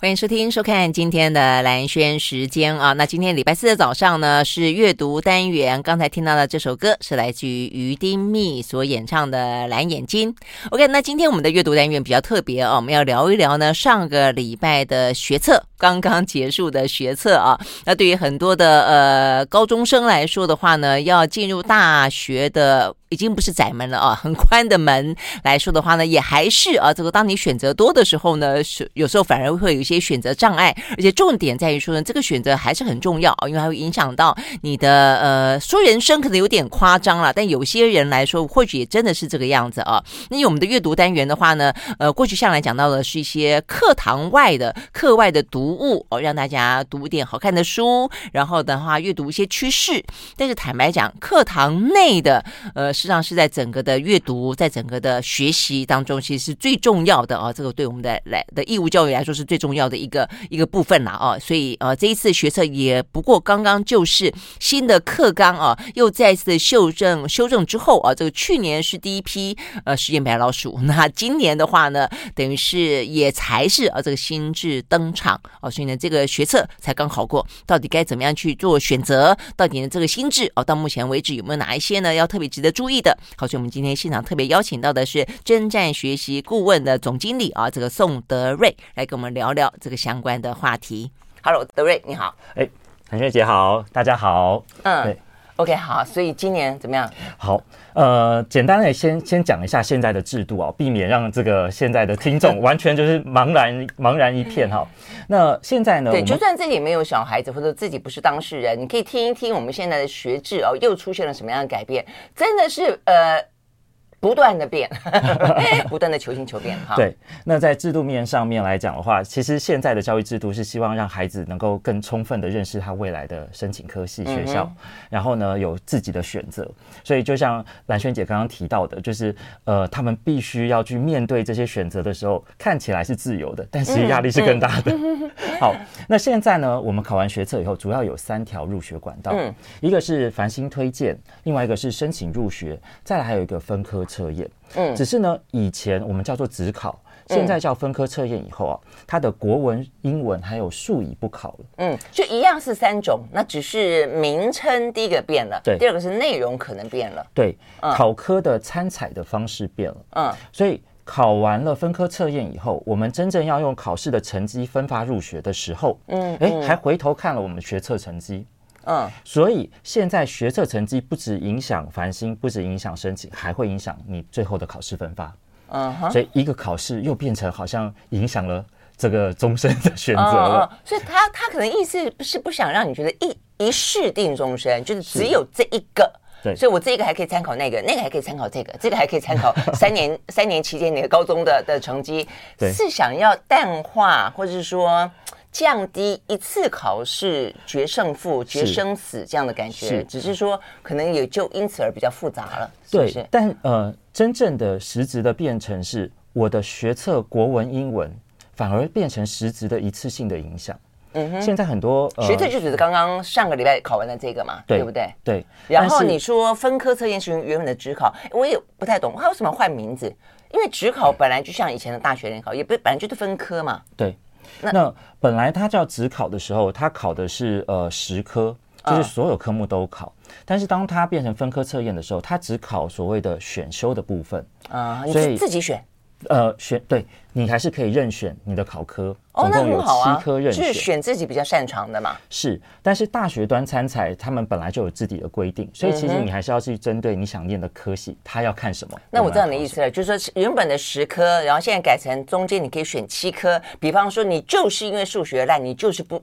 欢迎收听、收看今天的蓝轩时间啊！那今天礼拜四的早上呢，是阅读单元。刚才听到的这首歌是来自于于丁密所演唱的《蓝眼睛》。OK，那今天我们的阅读单元比较特别啊，我们要聊一聊呢上个礼拜的学测刚刚结束的学测啊。那对于很多的呃高中生来说的话呢，要进入大学的已经不是窄门了啊，很宽的门来说的话呢，也还是啊这个当你选择多的时候呢，是有时候反而会有一。些选择障碍，而且重点在于说呢，这个选择还是很重要，因为它会影响到你的呃说人生可能有点夸张了，但有些人来说或许也真的是这个样子啊。那以我们的阅读单元的话呢，呃，过去向来讲到的是一些课堂外的课外的读物哦，让大家读一点好看的书，然后的话阅读一些趋势。但是坦白讲，课堂内的呃，实际上是在整个的阅读，在整个的学习当中，其实是最重要的啊。这个对我们的来的义务教育来说是最重要的。一个一个部分了啊，所以呃这一次学测也不过刚刚就是新的课纲啊，又再次修正修正之后啊，这个去年是第一批呃实验白老鼠，那今年的话呢，等于是也才是啊这个新制登场啊，所以呢这个学测才刚考过，到底该怎么样去做选择？到底呢这个心智哦，到目前为止有没有哪一些呢要特别值得注意的？好，所以我们今天现场特别邀请到的是征战学习顾问的总经理啊，这个宋德瑞来跟我们聊聊。这个相关的话题，Hello，德瑞，你好，哎，兰萱姐好，大家好，嗯，对，OK，好，所以今年怎么样？好，呃，简单的先先讲一下现在的制度啊，避免让这个现在的听众 完全就是茫然茫然一片哈。那现在呢？对，就算自己没有小孩子或者自己不是当事人，你可以听一听我们现在的学制哦，又出现了什么样的改变？真的是呃。不断的变，不断的求新求变哈。对，那在制度面上面来讲的话，其实现在的教育制度是希望让孩子能够更充分的认识他未来的申请科系学校，嗯、然后呢有自己的选择。所以就像蓝萱姐刚刚提到的，就是呃，他们必须要去面对这些选择的时候，看起来是自由的，但其实压力是更大的。好，那现在呢，我们考完学测以后，主要有三条入学管道，嗯、一个是繁星推荐，另外一个是申请入学，再来还有一个分科。测验，嗯，只是呢，以前我们叫做只考，现在叫分科测验。以后啊，它的国文、英文还有数以不考了，嗯，就一样是三种，那只是名称第一个变了，对，第二个是内容可能变了，对，考科的参采的方式变了，嗯，所以考完了分科测验以后，我们真正要用考试的成绩分发入学的时候，嗯，哎，还回头看了我们学测成绩。嗯，所以现在学测成绩不止影响繁星，不止影响申请，还会影响你最后的考试分发。嗯哼，所以一个考试又变成好像影响了这个终身的选择了。所以他他可能意思是不想让你觉得一一试定终身，就是只有这一个。对，所以我这个还可以参考那个，那个还可以参考这个，这个还可以参考 三年三年期间你的高中的的成绩。是想要淡化，或者是说。降低一次考试决胜负、决生死这样的感觉，是只是说可能也就因此而比较复杂了。对，是是但呃，真正的实质的变成是，我的学测国文、英文反而变成实质的一次性的影响。嗯哼，现在很多、呃、学测就只是刚刚上个礼拜考完的这个嘛，对，对不对？对。然后你说分科测验是原本的职考，我也不太懂，他为什么换名字？因为职考本来就像以前的大学联考，也不本来就是分科嘛。对。那，那本来他叫只考的时候，他考的是呃十科，就是所有科目都考。嗯、但是当他变成分科测验的时候，他只考所谓的选修的部分啊，所以自己选。呃，选对你还是可以任选你的考科，总共有七科任选，就是选自己比较擅长的嘛。是，但是大学端参采他们本来就有自己的规定，所以其实你还是要去针对你想念的科系，他要看什么。那我知道你的意思了，就是说原本的十科，然后现在改成中间你可以选七科，比方说你就是因为数学烂，你就是不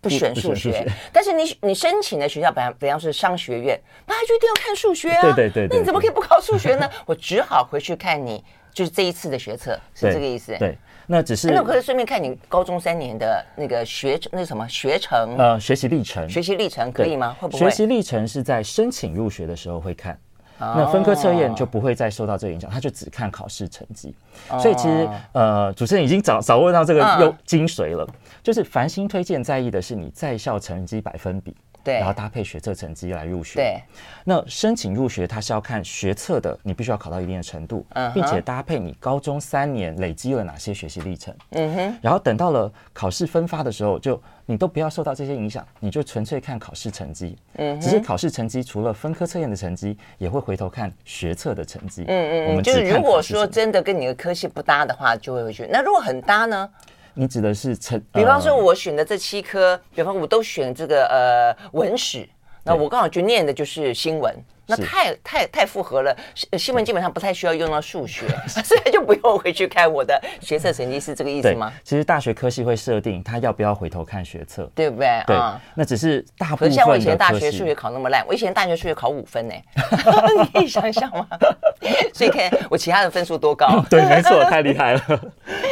不选数学，但是你你申请的学校本来比方是商学院，那他就一定要看数学啊。对对对，那你怎么可以不考数学呢？我只好回去看你。就是这一次的学测是这个意思。对，那只是。那我可以顺便看你高中三年的那个学那什么学程呃学习历程，学习历程可以吗？会不会？学习历程是在申请入学的时候会看，哦、那分科测验就不会再受到这个影响，他就只看考试成绩。哦、所以其实呃，主持人已经掌掌握到这个又精髓了，嗯、就是繁星推荐在意的是你在校成绩百分比。对，然后搭配学测成绩来入学。对，那申请入学，它是要看学测的，你必须要考到一定的程度，嗯，并且搭配你高中三年累积了哪些学习历程，嗯哼，然后等到了考试分发的时候，就你都不要受到这些影响，你就纯粹看考试成绩，嗯，只是考试成绩除了分科测验的成绩，也会回头看学测的成绩，嗯嗯，我们就是如果说真的跟你的科系不搭的话，就会回去。那如果很搭呢？你指的是成，比方说，我选的这七科，比方我都选这个呃文史，那我刚好就念的就是新闻。那太太太符合了，新闻基本上不太需要用到数学，所以就不用回去看我的学测成绩，是这个意思吗？其实大学科系会设定他要不要回头看学测，对不对？对，那只是大部分。像我以前大学数学考那么烂，我以前大学数学考五分呢 你可以想象吗？所以看我其他的分数多高？对，没错，太厉害了。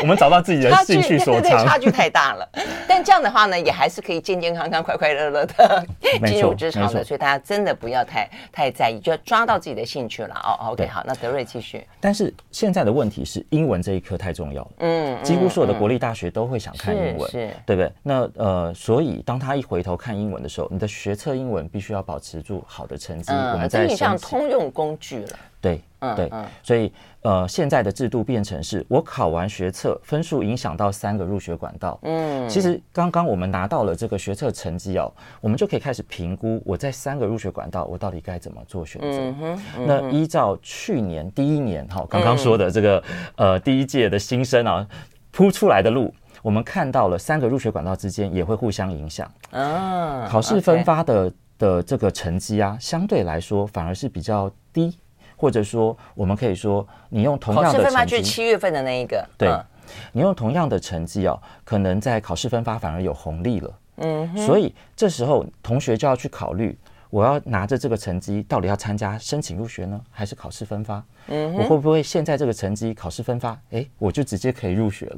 我们找到自己的兴趣所长，差距太大了。但这样的话呢，也还是可以健健康康、快快乐乐的进入职场的。所以大家真的不要太太在意，就要抓到自己的兴趣了。哦，OK，好，那德瑞继续。但是现在的问题是，英文这一科太重要了。嗯，几乎所有的国立大学都会想看英文，是，对不对？那呃，所以当他一回头看英文的时候，你的学测英文必须要保持住好的成绩。我们在像通用工具了。对，对，所以呃，现在的制度变成是我考完学测，分数影响到三个入学管道。嗯，其实刚刚我们拿到了这个学测成绩哦，我们就可以开始评估我在三个入学管道，我到底该怎么做选择。那依照去年第一年哈，刚刚说的这个呃第一届的新生啊铺出来的路，我们看到了三个入学管道之间也会互相影响。嗯，考试分发的的这个成绩啊，相对来说反而是比较低。或者说，我们可以说，你用同样的成绩，考试分发就是七月份的那一个，对，嗯、你用同样的成绩哦，可能在考试分发反而有红利了。嗯，所以这时候同学就要去考虑，我要拿着这个成绩，到底要参加申请入学呢，还是考试分发？嗯，我会不会现在这个成绩考试分发，哎，我就直接可以入学了？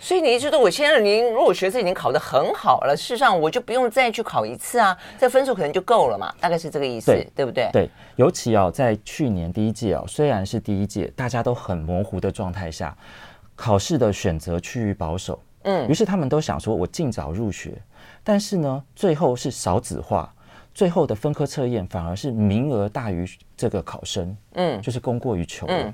所以你觉得我现在您如果学生已经考得很好了，事实上我就不用再去考一次啊，这分数可能就够了嘛，大概是这个意思，对，对不对？对，尤其哦，在去年第一届哦，虽然是第一届，大家都很模糊的状态下，考试的选择趋于保守，嗯，于是他们都想说我尽早入学，但是呢，最后是少子化，最后的分科测验反而是名额大于这个考生，嗯，就是供过于求。嗯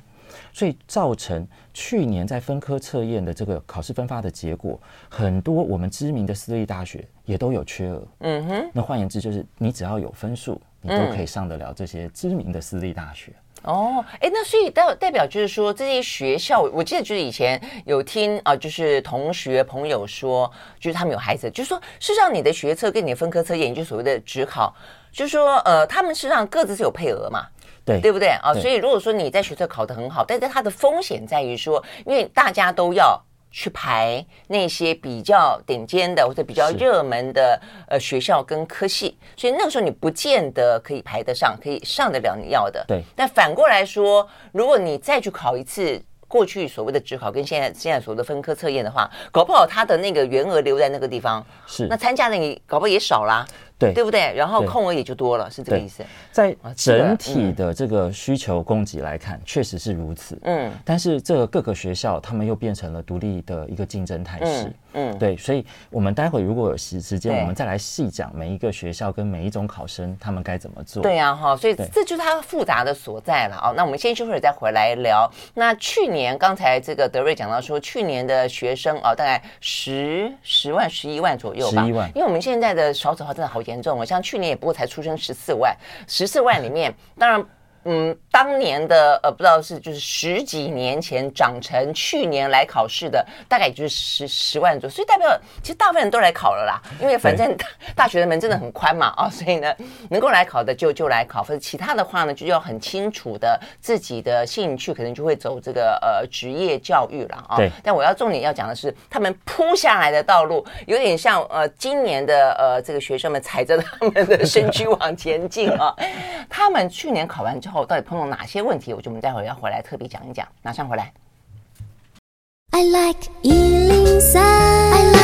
所以造成去年在分科测验的这个考试分发的结果，很多我们知名的私立大学也都有缺额。嗯哼，那换言之就是，你只要有分数，你都可以上得了这些知名的私立大学。哦，哎，那所以代代表就是说，这些学校，我记得就是以前有听啊，就是同学朋友说，就是他们有孩子，就是说，事实上你的学测跟你的分科测验，就所谓的职考，就是说，呃，他们事实上各自是有配额嘛。对，对不对啊？所以如果说你在学测考得很好，但是它的风险在于说，因为大家都要去排那些比较顶尖的或者比较热门的呃学校跟科系，所以那个时候你不见得可以排得上，可以上得了你要的。对。但反过来说，如果你再去考一次过去所谓的职考跟现在现在所谓的分科测验的话，搞不好他的那个员额留在那个地方，是那参加的你搞不好也少啦。对，对不对？然后空额也就多了，是这个意思。在整体的这个需求供给来看，确实是如此。嗯，但是这个各个学校他们又变成了独立的一个竞争态势。嗯，对，所以我们待会如果有时时间，我们再来细讲每一个学校跟每一种考生他们该怎么做。对呀，哈，所以这就是它复杂的所在了啊。那我们先休会儿再回来聊。那去年刚才这个德瑞讲到说，去年的学生啊，大概十十万、十一万左右吧。十一万，因为我们现在的少子化真的好严。严重，我像去年也不过才出生十四万，十四万里面，当然。嗯，当年的呃，不知道是就是十几年前长成，去年来考试的大概也就是十十万左右，所以代表其实大部分人都来考了啦，因为反正大大学的门真的很宽嘛啊，所以呢，能够来考的就就来考，或者其他的话呢，就要很清楚的自己的兴趣，可能就会走这个呃职业教育了啊。对。但我要重点要讲的是，他们铺下来的道路有点像呃今年的呃这个学生们踩着他们的身躯往前进啊，他们去年考完之后。后到底碰到哪些问题？我觉得我们待会儿要回来特别讲一讲。马上回来。I like 103, I like radio。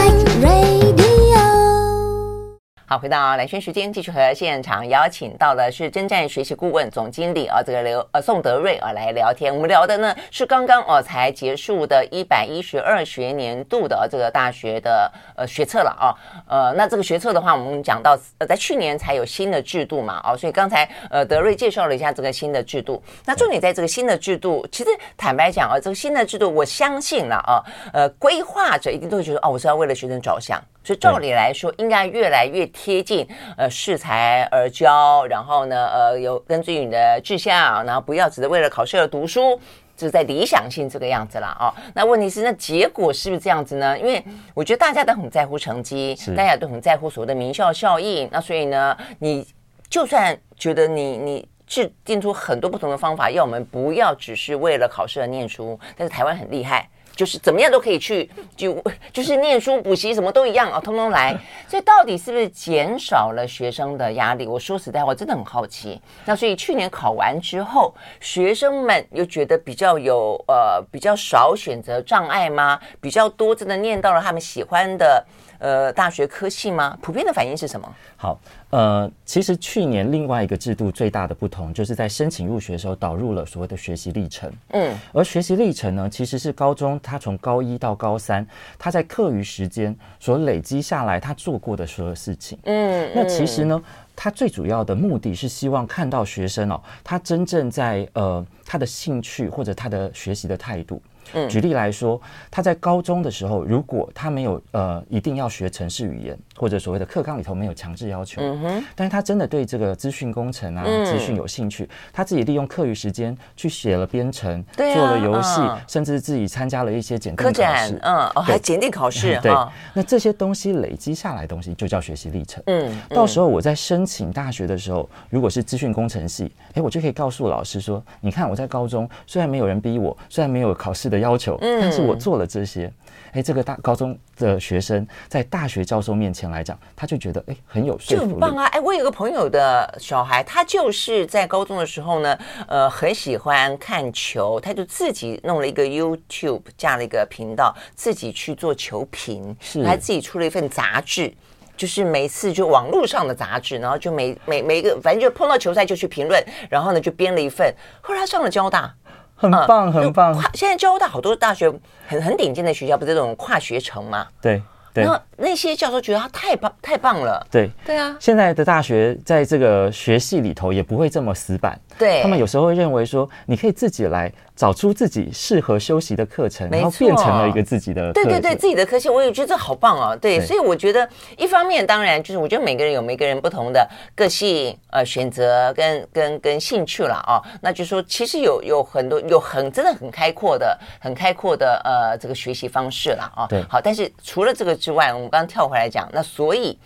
好，回到蓝轩时间，继续和现场邀请到的是征战学习顾问总经理啊，这个刘呃宋德瑞啊来聊天。我们聊的呢是刚刚哦才结束的一百一十二学年度的这个大学的呃学测了啊。呃，那这个学测的话，我们讲到呃在去年才有新的制度嘛，哦，所以刚才呃德瑞介绍了一下这个新的制度。那重点在这个新的制度，其实坦白讲啊，这个新的制度，我相信了啊，呃，规划者一定都会觉得哦，我是要为了学生着想。所以照理来说，应该越来越贴近呃适才而教，然后呢呃有根据你的志向，然后不要只是为了考试而读书，就是在理想性这个样子了啊、哦。那问题是，那结果是不是这样子呢？因为我觉得大家都很在乎成绩，大家都很在乎所谓的名校效应。那所以呢，你就算觉得你你制定出很多不同的方法，要我们不要只是为了考试而念书，但是台湾很厉害。就是怎么样都可以去，就就是念书补习什么都一样啊，通通来。所以到底是不是减少了学生的压力？我说实在话，真的很好奇。那所以去年考完之后，学生们又觉得比较有呃比较少选择障碍吗？比较多真的念到了他们喜欢的。呃，大学科系吗？普遍的反应是什么？好，呃，其实去年另外一个制度最大的不同，就是在申请入学的时候导入了所谓的学习历程。嗯，而学习历程呢，其实是高中他从高一到高三，他在课余时间所累积下来他做过的所有事情。嗯，那其实呢，他最主要的目的是希望看到学生哦，他真正在呃他的兴趣或者他的学习的态度。举例来说，他在高中的时候，如果他没有呃一定要学城市语言，或者所谓的课纲里头没有强制要求，嗯哼，但是他真的对这个资讯工程啊、资讯有兴趣，他自己利用课余时间去写了编程，做了游戏，甚至自己参加了一些检定考试，嗯，哦，还简定考试，对，那这些东西累积下来的东西就叫学习历程。嗯，到时候我在申请大学的时候，如果是资讯工程系，哎，我就可以告诉老师说，你看我在高中虽然没有人逼我，虽然没有考试的要求，但是我做了这些，哎，这个大高中的学生在大学教授面前来讲，他就觉得哎很有说服力，就很棒啊！哎，我有个朋友的小孩，他就是在高中的时候呢，呃，很喜欢看球，他就自己弄了一个 YouTube，架了一个频道，自己去做球评，是，还自己出了一份杂志，就是每次就网络上的杂志，然后就每每每个反正就碰到球赛就去评论，然后呢就编了一份，后来他上了交大。很棒，很棒。现在交大好多大学很很顶尖的学校，不是这种跨学程吗？对对。然后那些教授觉得他太棒，太棒了。对对啊。现在的大学在这个学系里头也不会这么死板。对。他们有时候会认为说，你可以自己来。找出自己适合休息的课程，然后变成了一个自己的对对对自己的科系，我也觉得这好棒哦。对，所以我觉得一方面当然就是我觉得每个人有每个人不同的个性呃选择跟跟跟兴趣了啊。那就是说其实有有很多有很真的很开阔的很开阔的呃这个学习方式了啊。对，好，但是除了这个之外，我们刚刚跳回来讲，那所以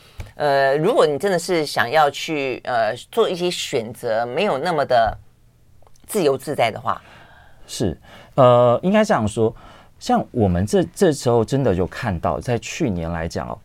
呃如果你真的是想要去呃做一些选择，没有那么的自由自在的话。是，呃，应该这样说，像我们这这时候真的就看到，在去年来讲哦，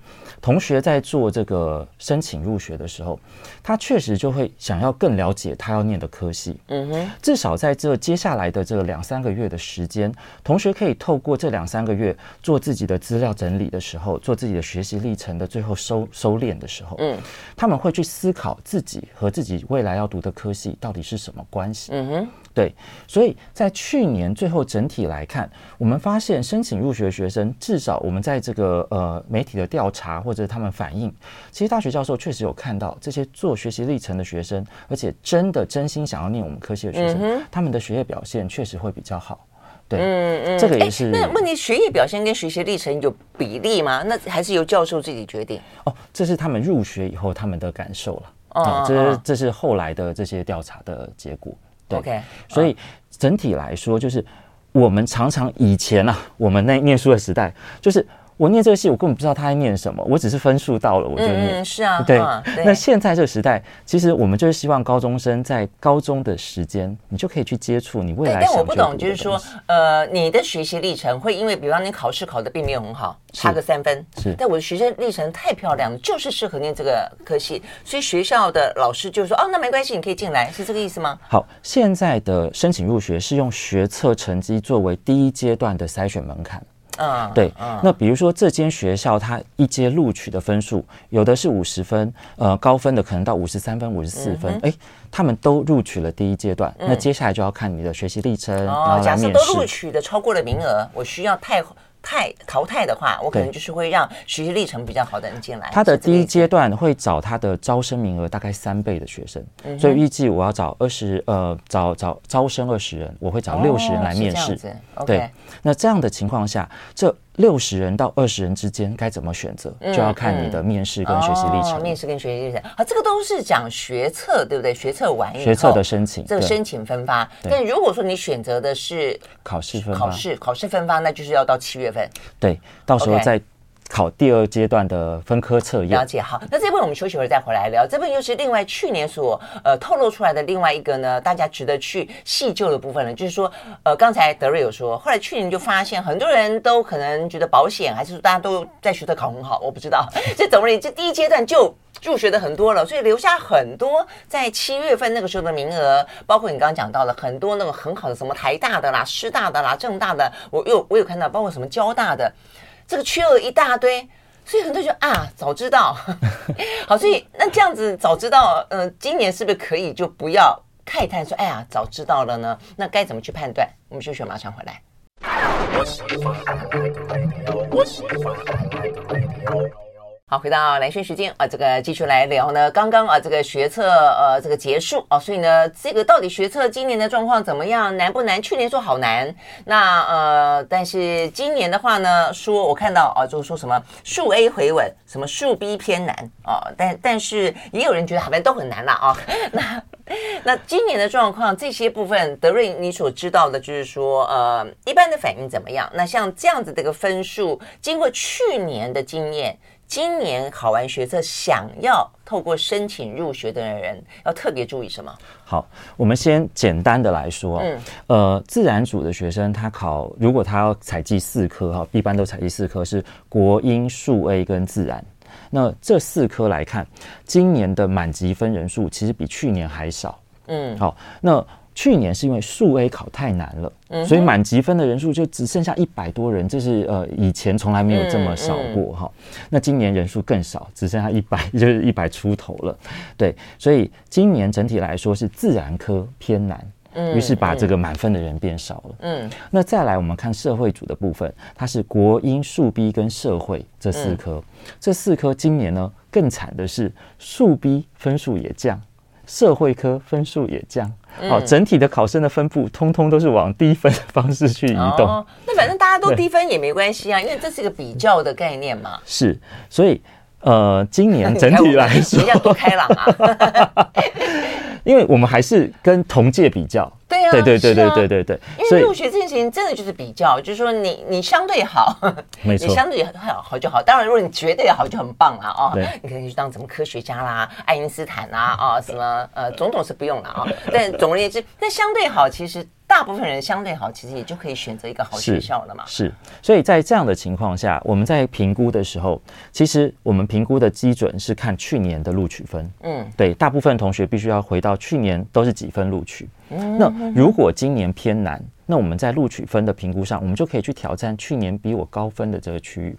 同学在做这个申请入学的时候，他确实就会想要更了解他要念的科系。嗯哼，至少在这接下来的这两三个月的时间，同学可以透过这两三个月做自己的资料整理的时候，做自己的学习历程的最后收收敛的时候，嗯，他们会去思考自己和自己未来要读的科系到底是什么关系。嗯哼。对，所以在去年最后整体来看，我们发现申请入学的学生，至少我们在这个呃媒体的调查或者他们反映，其实大学教授确实有看到这些做学习历程的学生，而且真的真心想要念我们科系的学生，嗯、他们的学业表现确实会比较好。对，嗯嗯，这个也是。那问题学业表现跟学习历程有比例吗？那还是由教授自己决定？哦，这是他们入学以后他们的感受了。哦，哦，这是这是后来的这些调查的结果。对 OK，所以整体来说，就是我们常常以前啊，我们那念书的时代，就是。我念这个系，我根本不知道他在念什么，我只是分数到了我就念。嗯，是啊，对。那现在这个时代，其实我们就是希望高中生在高中的时间，你就可以去接触你未来。但我不懂，就是说，呃，你的学习历程会因为，比方你考试考得并没有很好，差个三分，是。但我的学习历程太漂亮了，就是适合念这个科系，所以学校的老师就说，哦，那没关系，你可以进来，是这个意思吗？好，现在的申请入学是用学测成绩作为第一阶段的筛选门槛。嗯，对。嗯、那比如说这间学校，它一阶录取的分数有的是五十分，呃，高分的可能到五十三分、五十四分，哎、嗯，他们都录取了第一阶段。嗯、那接下来就要看你的学习历程，然后来面试。假设都录取的超过了名额，我需要太。太淘汰的话，我可能就是会让学习历程比较好的人进来。他的第一阶段会找他的招生名额大概三倍的学生，嗯、所以预计我要找二十呃找找招生二十人，我会找六十人来面试。哦、对那这样的情况下，这。六十人到二十人之间该怎么选择，就要看你的面试跟学习历程。面试跟学习历程，啊，这个都是讲学测，对不对？学测完以后，学测的申请，这个申请分发。但如果说你选择的是考试分发，考试考试分发，那就是要到七月份。对，到时候再。考第二阶段的分科测验，了解。好，那这部分我们休息会儿再回来聊。这边又是另外去年所呃透露出来的另外一个呢，大家值得去细究的部分了。就是说，呃，刚才德瑞有说，后来去年就发现很多人都可能觉得保险，还是大家都在学的考很好，我不知道。这总而言之，这第一阶段就入学的很多了，所以留下很多在七月份那个时候的名额，包括你刚刚讲到了很多那种很好的什么台大的啦、师大的啦、政大的，我有我有看到，包括什么交大的。这个缺额一大堆，所以很多人就啊，早知道，好，所以那这样子早知道，嗯、呃，今年是不是可以就不要慨叹说，哎呀，早知道了呢？那该怎么去判断？我们休息，马上回来。好，回到蓝轩时间啊，这个继续来聊呢。刚刚啊，这个学测呃，这个结束啊，所以呢，这个到底学测今年的状况怎么样？难不难？去年说好难，那呃，但是今年的话呢，说我看到啊，就是说什么数 A 回稳，什么数 B 偏难啊，但但是也有人觉得好像都很难了啊。那那今年的状况，这些部分，德瑞你所知道的，就是说呃，一般的反应怎么样？那像这样子的一个分数，经过去年的经验。今年考完学测，想要透过申请入学的人，要特别注意什么？好，我们先简单的来说，嗯，呃，自然组的学生他考，如果他要采计四科哈，一般都采计四科是国英数 A 跟自然。那这四科来看，今年的满级分人数其实比去年还少。嗯，好，那。去年是因为数 A 考太难了，嗯、所以满级分的人数就只剩下一百多人，这是呃以前从来没有这么少过哈。嗯嗯、那今年人数更少，只剩下一百，就是一百出头了。对，所以今年整体来说是自然科偏难，嗯，于是把这个满分的人变少了。嗯，那再来我们看社会组的部分，它是国英数 B 跟社会这四科，嗯、这四科今年呢更惨的是数 B 分数也降，社会科分数也降。好，整体的考生的分布通通都是往低分的方式去移动。哦，那反正大家都低分也没关系啊，因为这是一个比较的概念嘛。是，所以呃，今年 整体来 说，比较多开朗啊。因为我们还是跟同届比较。对啊，对对对对对对对，因为入学这件事情真的就是比较，就是说你你相对好，没错，你相对好好就好。当然，如果你绝对好就很棒了啊，你可以去当什么科学家啦、爱因斯坦啦啊，什么呃总统是不用了啊。但总而言之，那相对好，其实大部分人相对好，其实也就可以选择一个好学校了嘛。是，所以在这样的情况下，我们在评估的时候，其实我们评估的基准是看去年的录取分。嗯，对，大部分同学必须要回到去年都是几分录取。嗯那如果今年偏难，那我们在录取分的评估上，我们就可以去挑战去年比我高分的这个区域。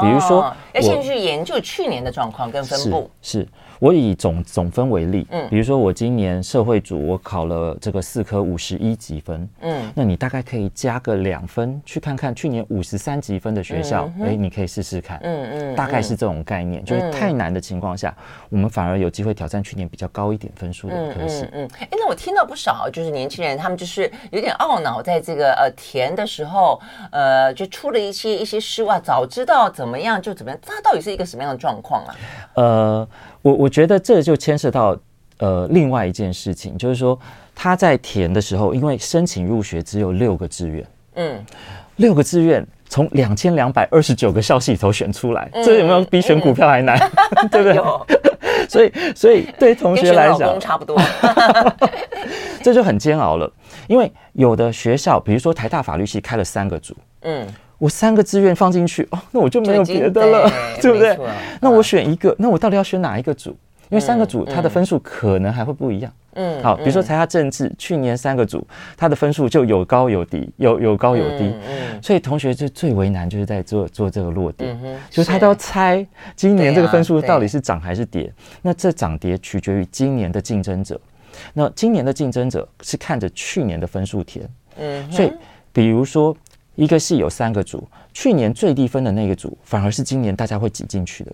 比如说，要先去研究去年的状况跟分布。是。我以总总分为例，嗯，比如说我今年社会组我考了这个四科五十一级分，嗯，那你大概可以加个两分，去看看去年五十三级分的学校，哎、你可以试试看，嗯嗯，大概是这种概念，嗯、就是太难的情况下，我们反而有机会挑战去年比较高一点分数的科系，嗯哎、那我听到不少就是年轻人他们就是有点懊恼，在这个呃填的时候，呃，就出了一些一些失误啊，早知道怎么样就怎么样，它到底是一个什么样的状况啊？呃。我我觉得这就牵涉到呃另外一件事情，就是说他在填的时候，因为申请入学只有六个志愿，嗯，六个志愿从两千两百二十九个校系里头选出来，嗯、这有没有比选股票还难？嗯、对不对？所以所以对同学来讲差不多，这就很煎熬了。因为有的学校，比如说台大法律系开了三个组，嗯。我三个志愿放进去哦，那我就没有别的了，对不对？那我选一个，那我到底要选哪一个组？因为三个组它的分数可能还会不一样。嗯，好，比如说台大政治，去年三个组它的分数就有高有低，有有高有低，嗯，所以同学就最为难就是在做做这个落点，就是他都要猜今年这个分数到底是涨还是跌。那这涨跌取决于今年的竞争者，那今年的竞争者是看着去年的分数填，嗯，所以比如说一个系有三个组，去年最低分的那个组反而是今年大家会挤进去的。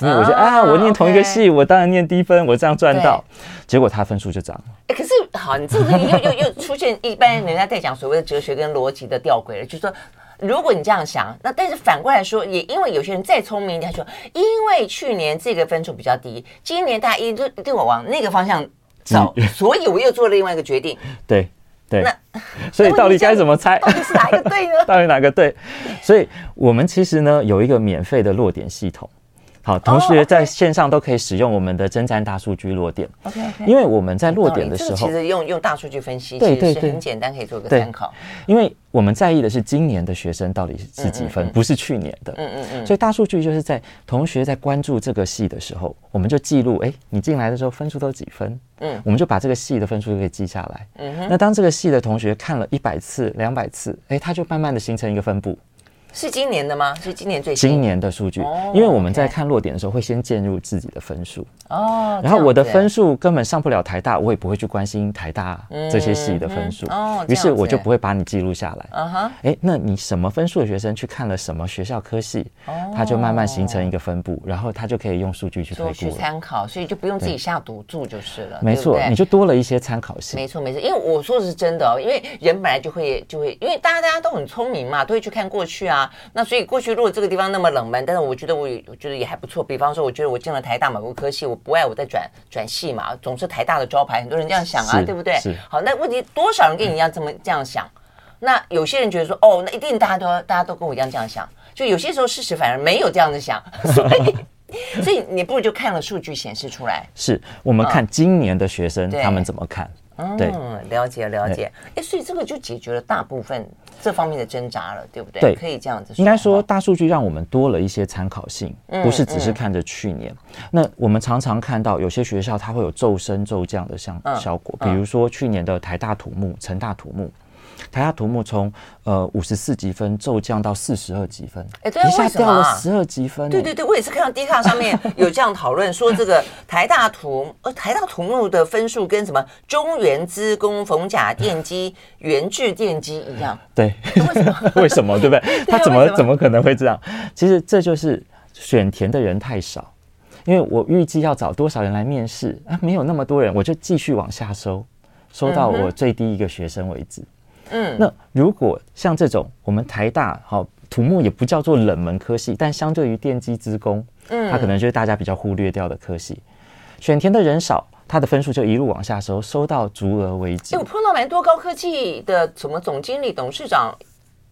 因为我觉得啊，我念同一个系，我当然念低分，我这样赚到，结果他分数就涨了。哎，可是好，你这个又又又出现一般人家在讲所谓的哲学跟逻辑的吊诡了，就是说，如果你这样想，那但是反过来说，也因为有些人再聪明一点，他说，因为去年这个分数比较低，今年大家一定对我往那个方向走，所以我又做了另外一个决定。对对，那 所以到底该怎么猜？到底是哪一个对呢？到底哪个对？所以我们其实呢有一个免费的落点系统。好，同学在线上都可以使用我们的征战大数据落点。OK，因为我们在落点的时候，其实用用大数据分析，对对对，很简单，可以做个参考。因为我们在意的是今年的学生到底是几分，不是去年的。嗯嗯嗯。所以大数据就是在同学在关注这个系的时候，我们就记录，哎，你进来的时候分数都几分？嗯，我们就把这个系的分数就可以记下来。嗯哼。那当这个系的同学看了一百次、两百次，哎，他就慢慢的形成一个分布。是今年的吗？是今年最新？今年的数据，因为我们在看落点的时候会先进入自己的分数。哦，然后我的分数根本上不了台大，我也不会去关心台大这些系的分数哦，于是我就不会把你记录下来。嗯哼，哎，那你什么分数的学生去看了什么学校科系，他就慢慢形成一个分布，然后他就可以用数据去推估去参考，所以就不用自己下赌注就是了。没错，你就多了一些参考性。没错没错，因为我说的是真的哦，因为人本来就会就会，因为大家大家都很聪明嘛，都会去看过去啊，那所以过。去如果这个地方那么冷门，但是我觉得我我觉得也还不错。比方说，我觉得我进了台大某个科系，我不爱我再转转系嘛，总是台大的招牌，很多人这样想啊，对不对？好，那问题多少人跟你一样这么这样想？那有些人觉得说，哦，那一定大家都大家都跟我一样这样想。就有些时候事实反而没有这样子想，所以 所以你不如就看了数据显示出来。是我们看今年的学生他们怎么看？对，了解了解。哎，所以这个就解决了大部分。这方面的挣扎了，对不对？对，可以这样子说。应该说，大数据让我们多了一些参考性，不是只是看着去年。那我们常常看到有些学校它会有骤升骤降的像效果，比如说去年的台大土木、成大土木。台大土木从呃五十四级分骤降到四十二级分，哎，一下掉了十二级分。对对对，我也是看到 D 卡上面有这样讨论，说这个台大土呃台大土木的分数跟什么中原资工、逢甲电机、元智电机一样。对，为什么？为什么？对不对？他怎么怎么可能会这样？其实这就是选填的人太少，因为我预计要找多少人来面试啊，没有那么多人，我就继续往下收，收到我最低一个学生为止。嗯，那如果像这种我们台大好土木也不叫做冷门科系，但相对于电机资工，嗯，它可能就是大家比较忽略掉的科系，选填的人少，它的分数就一路往下收，收到足额为止。哎，我碰到蛮多高科技的什么总经理、董事长，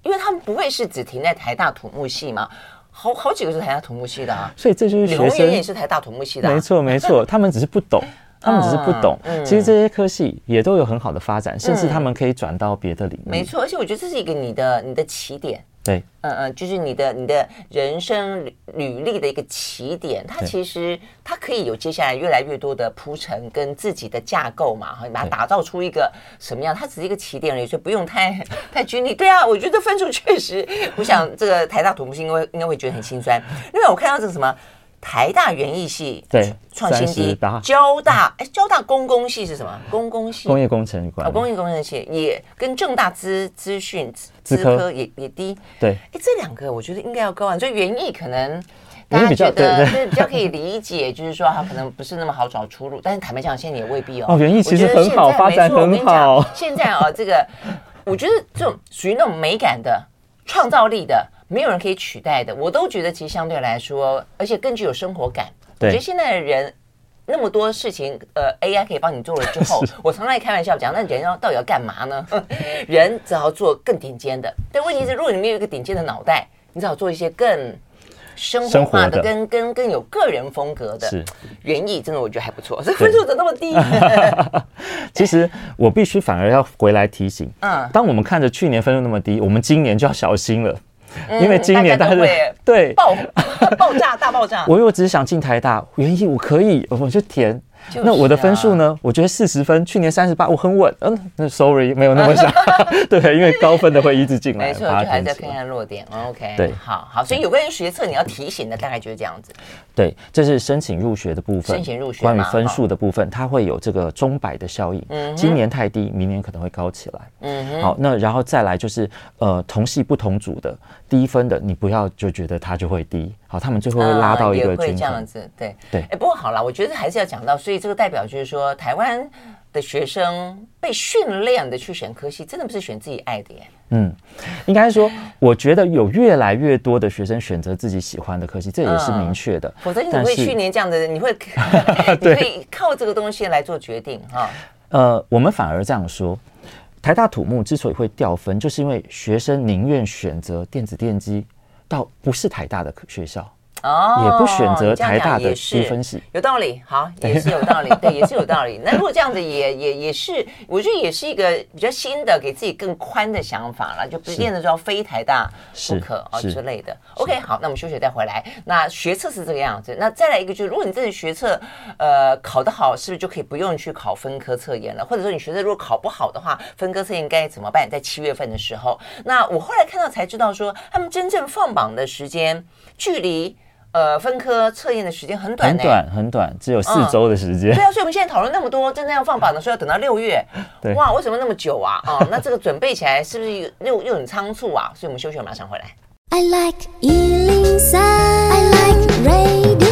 因为他们不会是只停在台大土木系嘛，好好几个是台大土木系的啊，所以这就是学生也是台大土木系的，没错没错，他们只是不懂。他们只是不懂，嗯、其实这些科系也都有很好的发展，嗯、甚至他们可以转到别的领域。没错，而且我觉得这是一个你的你的起点。对，嗯嗯，就是你的你的人生履履历的一个起点。它其实它可以有接下来越来越多的铺陈跟自己的架构嘛，哈，你把它打造出一个什么样？它只是一个起点而已，所以不用太 太拘泥。对啊，我觉得分数确实，我想这个台大土木系应该应该会觉得很心酸，因为我看到这个什么。台大园艺系对创新低，交大哎，交大公工系是什么？公工系工业工程管，工业工程系也跟正大资资讯资科也也低。对，哎，这两个我觉得应该要高啊。所以园艺可能大家觉得是比较可以理解，就是说它可能不是那么好找出路。但是坦白讲，现在也未必哦。哦，园艺其实很好，发展很好。现在哦，这个我觉得这种属于那种美感的、创造力的。没有人可以取代的，我都觉得其实相对来说，而且更具有生活感。我觉得现在的人那么多事情，呃，AI 可以帮你做了之后，是 我常常开玩笑讲，那人要到底要干嘛呢？人只好做更顶尖的。但问题是，如果你没有一个顶尖的脑袋，你只好做一些更生活化的、跟跟更有个人风格的。是原意真的，我觉得还不错。这分数怎么那么低？其实我必须反而要回来提醒，嗯，当我们看着去年分数那么低，我们今年就要小心了。因为今年大家会对爆 爆炸大爆炸。我我只是想进台大，原因我可以，我就填。就是啊、那我的分数呢？我觉得四十分，去年三十八，我很稳。嗯，那 sorry 没有那么想。对，因为高分的会一直进来。没错，就还在看看弱点。OK，对，好好。所以有关于学测，你要提醒的大概就是这样子。对，这是申请入学的部分。申请入学。关于分数的部分，它会有这个钟摆的效应。嗯。今年太低，明年可能会高起来。嗯。好，那然后再来就是呃，同系不同组的低分的，你不要就觉得它就会低。好，他们最后会拉到一个均衡。也会这样子，对对。哎，不过好了，我觉得还是要讲到，所以这个代表就是说，台湾的学生被训练的去选科系，真的不是选自己爱的耶。嗯，应该说，我觉得有越来越多的学生选择自己喜欢的科系，这也是明确的。否则你会去年这样的，你会 你可以靠这个东西来做决定哈。呃，我们反而这样说，台大土木之所以会掉分，就是因为学生宁愿选择电子电机。到不是台大的学校。哦，也不选择台大的低分系，有道理。好，也是有道理，对，也是有道理。那如果这样子也，也也也是，我觉得也是一个比较新的，给自己更宽的想法了，就不见得说要非台大不可哦之类的。OK，好，那我们休息再回来。那学测是这个样子，那再来一个就是，如果你这次学测呃考得好，是不是就可以不用去考分科测验了？或者说你学测如果考不好的话，分科测验该怎么办？在七月份的时候，那我后来看到才知道说，他们真正放榜的时间距离。呃，分科测验的时间很短，很短，很短，只有四周的时间。对啊，所以我们现在讨论那么多，真正要放榜的时候要等到六月。对，哇，为什么那么久啊？哦，那这个准备起来是不是又又很仓促啊？所以我们休息，马上回来。I like 103, I like radio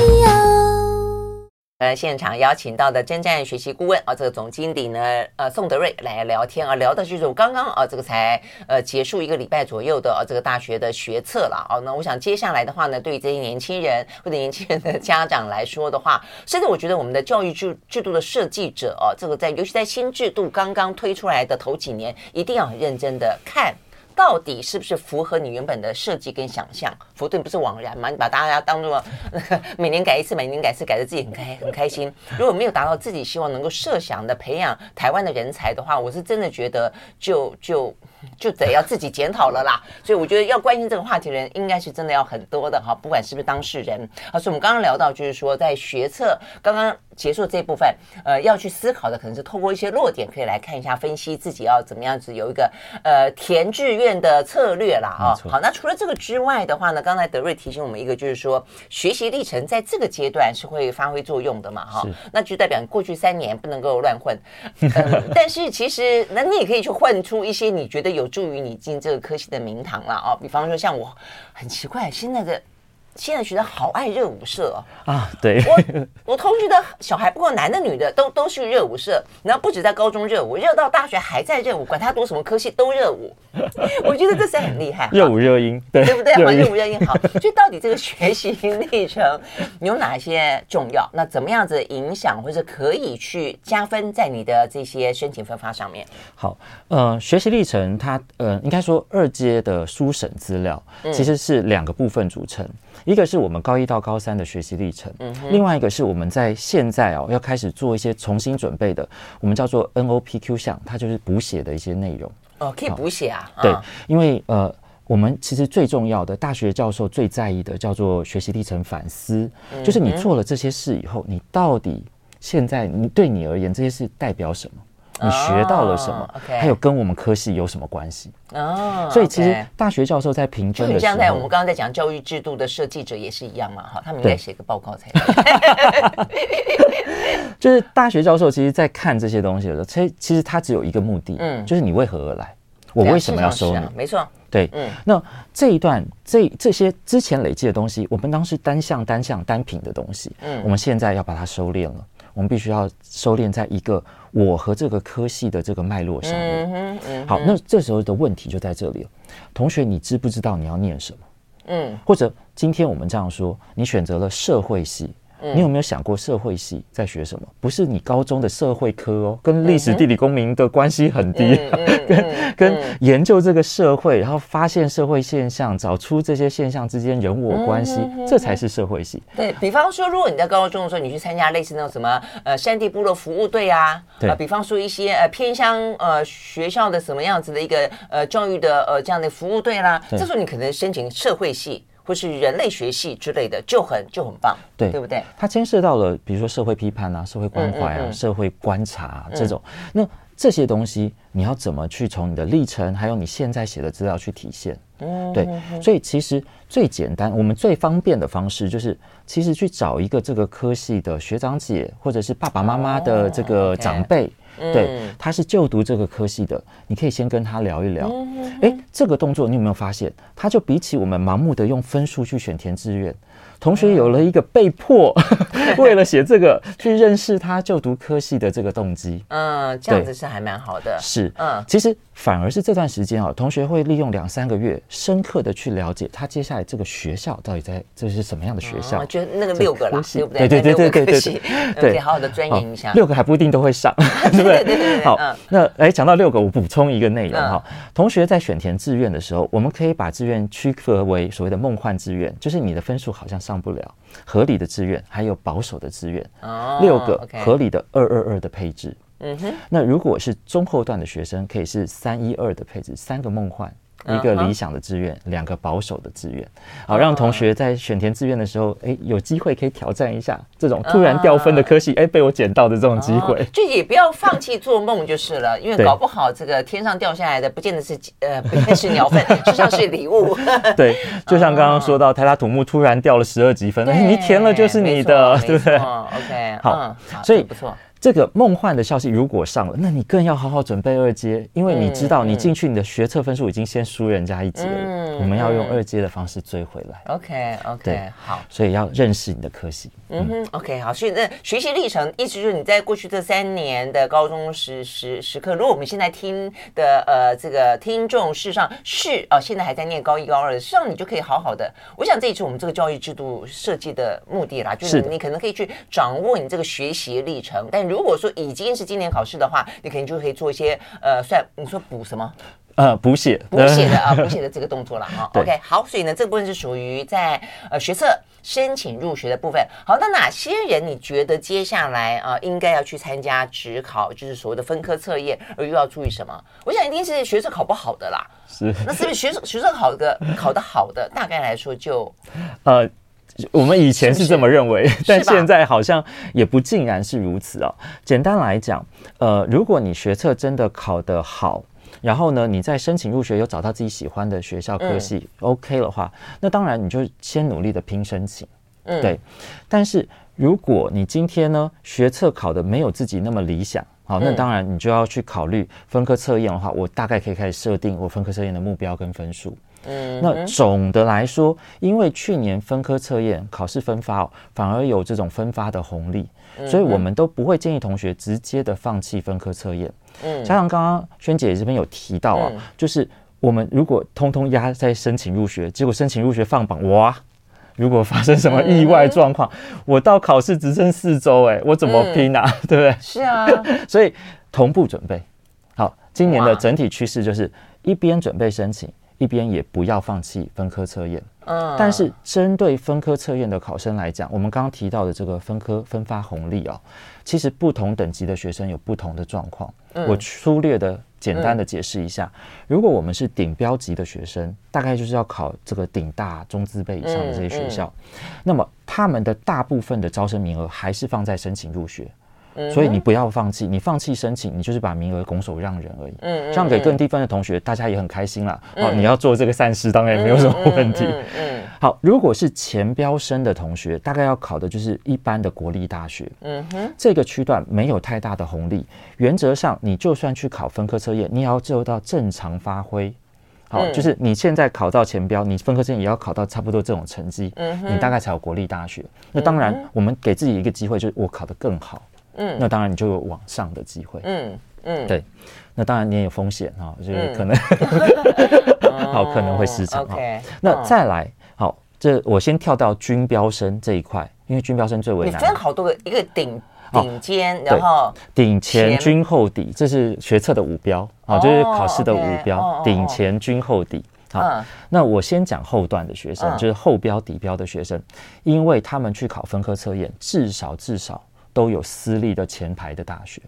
呃，现场邀请到的征战学习顾问啊，这个总经理呢，呃，宋德瑞来聊天啊，聊的就是我刚刚啊，这个才呃结束一个礼拜左右的啊，这个大学的学测了啊。那我想接下来的话呢，对于这些年轻人或者年轻人的家长来说的话，甚至我觉得我们的教育制制度的设计者啊，这个在尤其在新制度刚刚推出来的头几年，一定要很认真的看。到底是不是符合你原本的设计跟想象？否则你不是枉然吗？你把大家当做每年改一次，每年改一次，改的自己很开很开心。如果没有达到自己希望能够设想的培养台湾的人才的话，我是真的觉得就就。就得要自己检讨了啦，所以我觉得要关心这个话题的人应该是真的要很多的哈，不管是不是当事人好。所以我们刚刚聊到，就是说在学测刚刚结束这部分，呃，要去思考的可能是透过一些落点，可以来看一下分析自己要怎么样子有一个呃填志愿的策略啦啊。好，那除了这个之外的话呢，刚才德瑞提醒我们一个，就是说学习历程在这个阶段是会发挥作用的嘛哈，那就代表你过去三年不能够乱混，呃，但是其实那你也可以去混出一些你觉得。有助于你进这个科系的名堂了哦，比方说像我，很奇怪，现在的。现在学生好爱热舞社啊！对，我我同学的小孩，不管男的女的，都都是热舞社。然后不止在高中热舞，热到大学还在热舞，管他读什么科系都热舞。我觉得这是很厉害，热舞热音，对，对不对？热舞热音好。所以到底这个学习历程有哪些重要？那怎么样子影响，或者可以去加分在你的这些申请分发上面？好，呃，学习历程它呃，应该说二阶的书审资料其实是两个部分组成。一个是我们高一到高三的学习历程，嗯，另外一个是我们在现在哦要开始做一些重新准备的，我们叫做 NOPQ 项，它就是补写的一些内容。哦，可以补写啊？对，因为呃，我们其实最重要的大学教授最在意的叫做学习历程反思，就是你做了这些事以后，你到底现在你对你而言这些事代表什么？你学到了什么？Oh. 还有跟我们科系有什么关系？哦，所以其实大学教授在评分的时候，像在我们刚刚在讲教育制度的设计者也是一样嘛，哈，他们应该写个报告才对。就是大学教授其实，在看这些东西的时候，其实其实他只有一个目的，嗯，就是你为何而来？我为什么要收你？没错，对，嗯。那这一段这这些之前累积的东西，我们当时单项单项单品的东西，嗯，我们现在要把它收敛了。我们必须要收敛在一个我和这个科系的这个脉络上面。嗯嗯、好，那这时候的问题就在这里了。同学，你知不知道你要念什么？嗯，或者今天我们这样说，你选择了社会系，你有没有想过社会系在学什么？不是你高中的社会科哦，跟历史、地理、公民的关系很低，跟跟研究这个社会，然后发现社会现象，找出这些现象之间人我关系，这才是社会系。对，比方说，如果你在高中的时候，你去参加类似那种什么呃山地部落服务队啊，对，比方说一些呃偏乡呃学校的什么样子的一个呃教育的呃这样的服务队啦，这时候你可能申请社会系。或是人类学系之类的，就很就很棒，对对不对？它牵涉到了，比如说社会批判啊、社会关怀啊、嗯嗯嗯、社会观察、啊、这种，那这些东西你要怎么去从你的历程，还有你现在写的资料去体现？嗯，对。所以其实最简单，我们最方便的方式就是，其实去找一个这个科系的学长姐，或者是爸爸妈妈的这个长辈。哦 okay 对，他是就读这个科系的，你可以先跟他聊一聊。哎，这个动作你有没有发现？他就比起我们盲目的用分数去选填志愿。同学有了一个被迫 为了写这个去认识他就读科系的这个动机，嗯，这样子是还蛮好的。是，嗯，其实反而是这段时间啊，同学会利用两三个月，深刻的去了解他接下来这个学校到底在这是什么样的学校。我觉得那个六个啦，对不对？对对对对对对，对，好好的钻研一下。六个还不一定都会上，对不对？好，那哎，讲到六个，我补充一个内容哈。同学在选填志愿的时候，我们可以把志愿区隔为所谓的梦幻志愿，就是你的分数好像上。上不了合理的志愿，还有保守的志愿，六个合理的二二二的配置。嗯哼，那如果是中后段的学生，可以是三一二的配置，三个梦幻。一个理想的志愿，两个保守的志愿，好让同学在选填志愿的时候，哎，有机会可以挑战一下这种突然掉分的科系，哎，被我捡到的这种机会。就也不要放弃做梦就是了，因为搞不好这个天上掉下来的，不见得是呃，不见得是鸟粪，实际上是礼物。对，就像刚刚说到台大土木突然掉了十二级分，哎你填了就是你的，对不对？OK，好，所以不错。这个梦幻的消息如果上了，那你更要好好准备二阶，因为你知道你进去你的学测分数已经先输人家一阶了。嗯，我们要用二阶的方式追回来。OK OK，对，好，所以要认识你的科系。嗯哼，OK，好，所以那学习历程，意思就是你在过去这三年的高中时时时刻，如果我们现在听的呃这个听众事实上是啊，现在还在念高一高二的，事实上你就可以好好的。我想这一次我们这个教育制度设计的目的啦，就是你可能可以去掌握你这个学习历程，但如如果说已经是今年考试的话，你肯定就可以做一些呃，算你说补什么？呃，补写补写的啊，补写的这个动作了哈。OK，好，所以呢，这个部分是属于在呃学测申请入学的部分。好，那哪些人你觉得接下来啊、呃、应该要去参加职考，就是所谓的分科测验，而又要注意什么？我想一定是学测考不好的啦。是，那是不是学测学测考的考得好的，大概来说就呃。我们以前是这么认为，但现在好像也不尽然是如此哦。简单来讲，呃，如果你学测真的考得好，然后呢，你在申请入学有找到自己喜欢的学校科系，嗯，OK 的话，那当然你就先努力的拼申请，嗯，对。但是如果你今天呢学测考的没有自己那么理想，好，那当然你就要去考虑分科测验的话，我大概可以开始设定我分科测验的目标跟分数。嗯，那总的来说，因为去年分科测验考试分发哦，反而有这种分发的红利，所以我们都不会建议同学直接的放弃分科测验。嗯，加上刚刚萱姐这边有提到啊，就是我们如果通通压在申请入学，结果申请入学放榜，哇，如果发生什么意外状况，我到考试只剩四周，哎，我怎么拼啊？对不对？是啊，所以同步准备。好，今年的整体趋势就是一边准备申请。一边也不要放弃分科测验，嗯，但是针对分科测验的考生来讲，我们刚刚提到的这个分科分发红利啊，其实不同等级的学生有不同的状况。我粗略的、简单的解释一下，如果我们是顶标级的学生，大概就是要考这个顶大、中资辈以上的这些学校，那么他们的大部分的招生名额还是放在申请入学。所以你不要放弃，你放弃申请，你就是把名额拱手让人而已。嗯，这样给更低分的同学，大家也很开心啦。哦，你要做这个善事，当然也没有什么问题。嗯，好，如果是前标生的同学，大概要考的就是一般的国立大学。嗯哼，这个区段没有太大的红利，原则上你就算去考分科测验，你也要做到正常发挥。好，就是你现在考到前标，你分科证也要考到差不多这种成绩，嗯你大概才有国立大学。那当然，我们给自己一个机会，就是我考得更好。嗯，那当然你就有往上的机会。嗯嗯，对，那当然你也有风险哈，就是可能 好可能会失常哈。那再来好，这我先跳到均标生这一块，因为均标生最为难。你分好多个，一个顶顶尖，然后顶前均后底，这是学测的五标啊，就是考试的五标，顶前均后底。好，那我先讲后段的学生，就是后标底标的学生，因为他们去考分科测验，至少至少都有私立的前排的大学。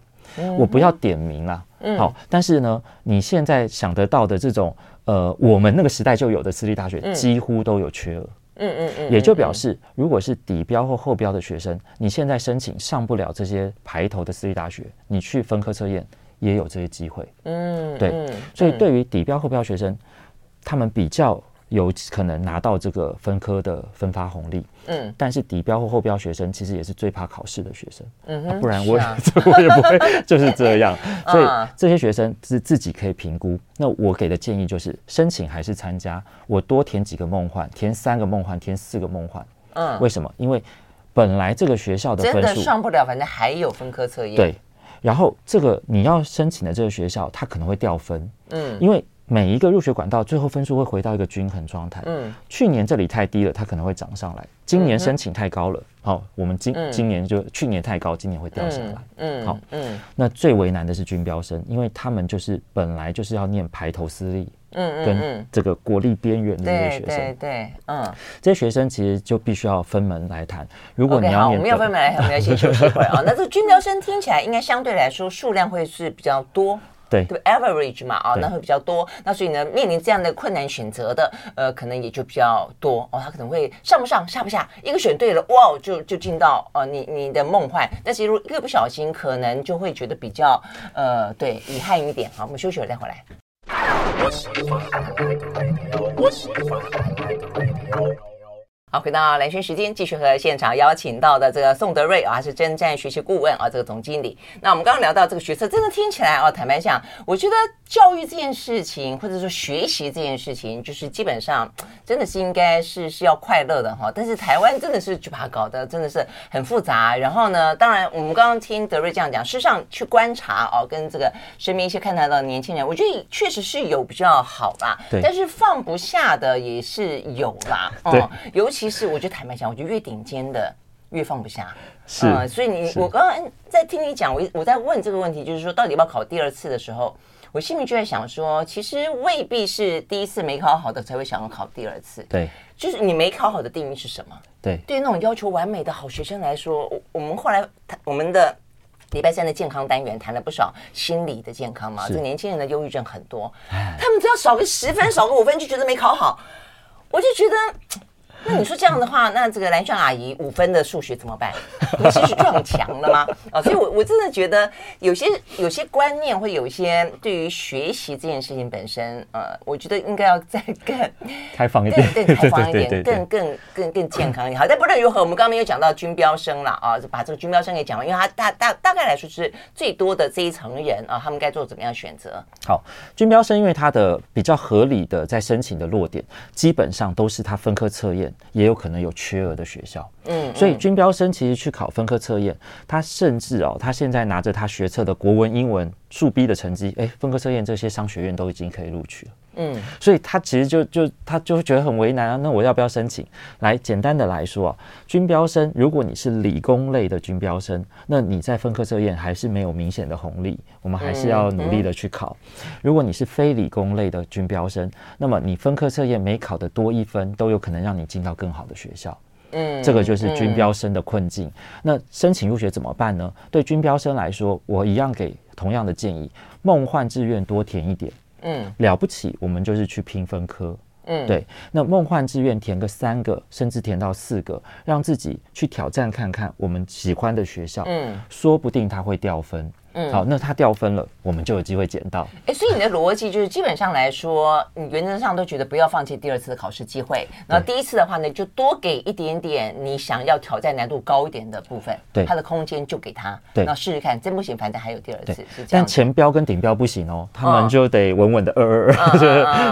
我不要点名啦，好，但是呢，你现在想得到的这种，呃，我们那个时代就有的私立大学，几乎都有缺额。嗯嗯嗯，也就表示，如果是底标或后标的学生，你现在申请上不了这些排头的私立大学，你去分科测验也有这些机会。嗯，对，所以对于底标后标学生，他们比较。有可能拿到这个分科的分发红利，嗯，但是底标或后标学生其实也是最怕考试的学生，嗯哼，不然我也 我也不会 就是这样，所以这些学生是自己可以评估。那我给的建议就是申请还是参加，我多填几个梦幻，填三个梦幻，填四个梦幻，嗯，为什么？因为本来这个学校的分数上不了，反正还有分科测验，对，然后这个你要申请的这个学校，它可能会掉分，嗯，因为。每一个入学管道最后分数会回到一个均衡状态。嗯，去年这里太低了，它可能会涨上来。今年申请太高了，好，我们今今年就去年太高，今年会掉下来。嗯，好，嗯，那最为难的是军标生，因为他们就是本来就是要念排头私立，嗯，跟这个国立边缘的这些学生，对对，嗯，这些学生其实就必须要分门来谈。如果你要，我们要分门来谈，我们要先休息一会儿啊。那这个军标生听起来应该相对来说数量会是比较多。对，对，average 嘛，啊，那会比较多，那所以呢，面临这样的困难选择的，呃，可能也就比较多哦。他可能会上不上，下不下，一个选对了，哇，就就进到呃你你的梦幻，但是如果一个不小心，可能就会觉得比较呃，对，遗憾一点。好，我们休息了再回来。好，回到蓝轩时间，继续和现场邀请到的这个宋德瑞啊，是征战学习顾问啊，这个总经理。那我们刚刚聊到这个学测，真的听起来啊，坦白讲，我觉得教育这件事情，或者说学习这件事情，就是基本上真的是应该是是要快乐的哈。但是台湾真的是就把它搞得真的是很复杂。然后呢，当然我们刚刚听德瑞这样讲，事实上去观察哦，跟这个身边一些看到的年轻人，我觉得确实是有比较好啦，对。但是放不下的也是有啦，哦，尤其。其实我就坦白讲，我觉得越顶尖的越放不下，是、呃，所以你我刚刚在听你讲，我我在问这个问题，就是说到底要不要考第二次的时候，我心里就在想说，其实未必是第一次没考好的才会想要考第二次，对，就是你没考好的定义是什么？对，对于那种要求完美的好学生来说，我我们后来谈我们的礼拜三的健康单元谈了不少心理的健康嘛，这个年轻人的忧郁症很多，他们只要少个十分，少个五分就觉得没考好，我就觉得。那你说这样的话，那这个蓝轩阿姨五分的数学怎么办？你继续撞墙了吗？啊、哦，所以我我真的觉得有些有些观念会有一些对于学习这件事情本身，呃，我觉得应该要再更开放一点，更开放一点，更更更更健康一点。好，但不论如何，我们刚刚没有讲到军标生了啊，就把这个军标生给讲完，因为他大大大概来说是最多的这一层人啊，他们该做怎么样选择？好，军标生因为他的比较合理的在申请的落点，基本上都是他分科测验。也有可能有缺额的学校，嗯，所以军标生其实去考分科测验，他甚至哦，他现在拿着他学测的国文、英文、数 B 的成绩，哎，分科测验这些商学院都已经可以录取了，嗯，所以他其实就就他就会觉得很为难啊，那我要不要申请？来，简单的来说啊，军标生，如果你是理工类的军标生，那你在分科测验还是没有明显的红利，我们还是要努力的去考。如果你是非理工类的军标生，那么你分科测验每考的多一分，都有可能让你进到更好的学校。嗯，这个就是军标生的困境。那申请入学怎么办呢？对军标生来说，我一样给同样的建议：梦幻志愿多填一点。嗯，了不起，我们就是去拼分科。嗯，对。那梦幻志愿填个三个，甚至填到四个，让自己去挑战看看我们喜欢的学校。嗯，说不定他会掉分。嗯，好，那他掉分了，我们就有机会捡到。哎，所以你的逻辑就是，基本上来说，你原则上都觉得不要放弃第二次的考试机会。然后第一次的话呢，就多给一点点你想要挑战难度高一点的部分，对，他的空间就给他。对，那试试看，真不行，反正还有第二次。是这样。但前标跟顶标不行哦，他们就得稳稳的二二二，就是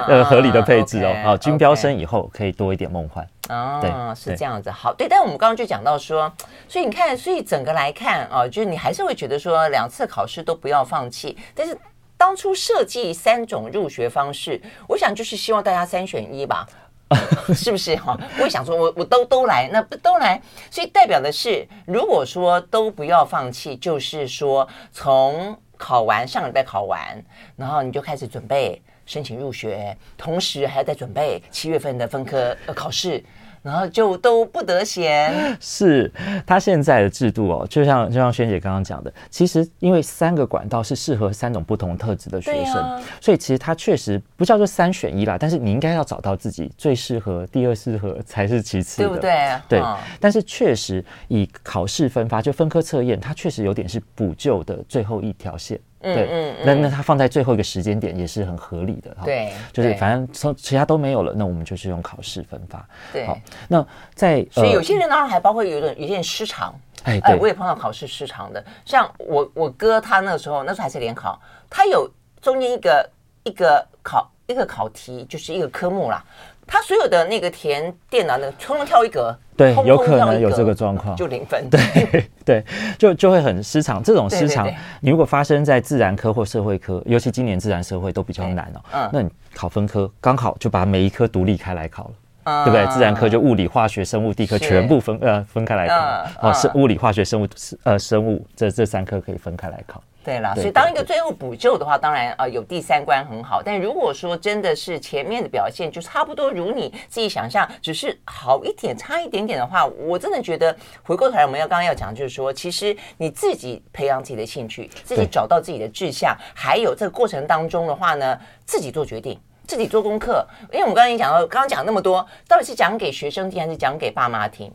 呃，合理的配置哦。好，均标升以后可以多一点梦幻。哦，对是这样子，好，对，但我们刚刚就讲到说，所以你看，所以整个来看啊，就是你还是会觉得说，两次考试都不要放弃。但是当初设计三种入学方式，我想就是希望大家三选一吧。是不是哈？我想说我我都都来，那不都来，所以代表的是，如果说都不要放弃，就是说从考完上礼拜考完，然后你就开始准备申请入学，同时还要再准备七月份的分科考试。然后就都不得闲，是他现在的制度哦，就像就像萱姐刚刚讲的，其实因为三个管道是适合三种不同特质的学生，啊、所以其实他确实不叫做三选一啦，但是你应该要找到自己最适合，第二适合才是其次的，对不对？对，哦、但是确实以考试分发就分科测验，它确实有点是补救的最后一条线。对，嗯，那那它放在最后一个时间点也是很合理的，对，就是反正从其他都没有了，那我们就是用考试分发。对，好，那在所以有些人当然还包括有的有些人失常，哎，哎，我也碰到考试失常的，像我我哥他那个时候那时候还是联考，他有中间一个一个考一个考题就是一个科目啦。他所有的那个填电脑的，通通跳一格，对，有可能有这个状况，就零分，对 对，就就会很失常。这种失常，你如果发生在自然科或社会科，尤其今年自然社会都比较难哦。嗯，那你考分科，刚好就把每一科独立开来考了，对不对？自然科就物理、化学、生物、地科全部分呃分开来考，哦，是物理、化学、生物呃生物这这三科可以分开来考。对啦，所以当一个最后补救的话，当然呃有第三关很好。但如果说真的是前面的表现就差不多如你自己想象，只是好一点差一点点的话，我真的觉得回过头来我们要刚刚要讲就是说，其实你自己培养自己的兴趣，自己找到自己的志向，还有这个过程当中的话呢，自己做决定。自己做功课，因为我们刚刚已经讲到，刚刚讲那么多，到底是讲给学生听还是讲给爸妈听？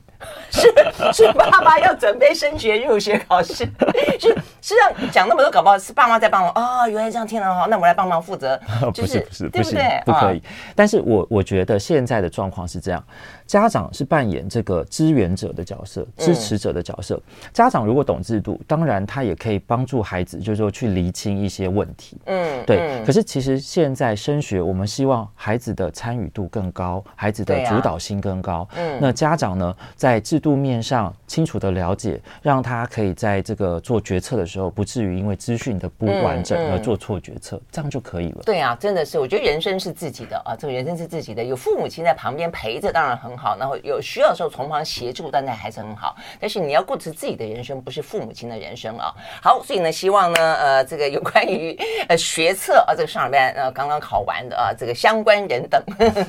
是 是爸爸要准备升学入学考试，是是让讲那么多，搞不好是爸妈在帮忙啊、哦！原来这样听了哈，那我来帮忙负责，就是不是不是对不对？不可以。但是我我觉得现在的状况是这样。家长是扮演这个支援者的角色，支持者的角色。嗯、家长如果懂制度，当然他也可以帮助孩子，就是说去厘清一些问题。嗯，对。嗯、可是其实现在升学，我们希望孩子的参与度更高，孩子的主导性更高。嗯、啊，那家长呢，在制度面上清楚的了解，让他可以在这个做决策的时候，不至于因为资讯的不完整而做错决策，嗯嗯、这样就可以了。对啊，真的是，我觉得人生是自己的啊，这个人生是自己的，有父母亲在旁边陪着，当然很好。然后有需要的时候从旁协助，但那还是很好。但是你要过着自己的人生，不是父母亲的人生啊。好，所以呢，希望呢，呃，这个有关于呃学测啊，这个上礼拜呃刚刚考完的啊，这个相关人等，呵呵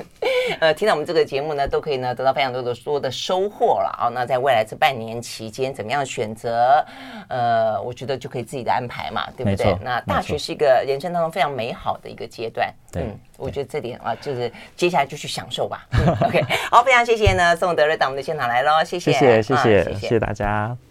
呃，听到我们这个节目呢，都可以呢得到非常多的多的收获了啊。那在未来这半年期间，怎么样选择？呃，我觉得就可以自己的安排嘛，对不对？那大学是一个人生当中非常美好的一个阶段。对嗯，我觉得这点啊，就是接下来就去享受吧。嗯、OK，好，非常谢谢呢，宋德瑞到我们的现场来喽，谢谢，谢谢，谢谢，谢谢大家。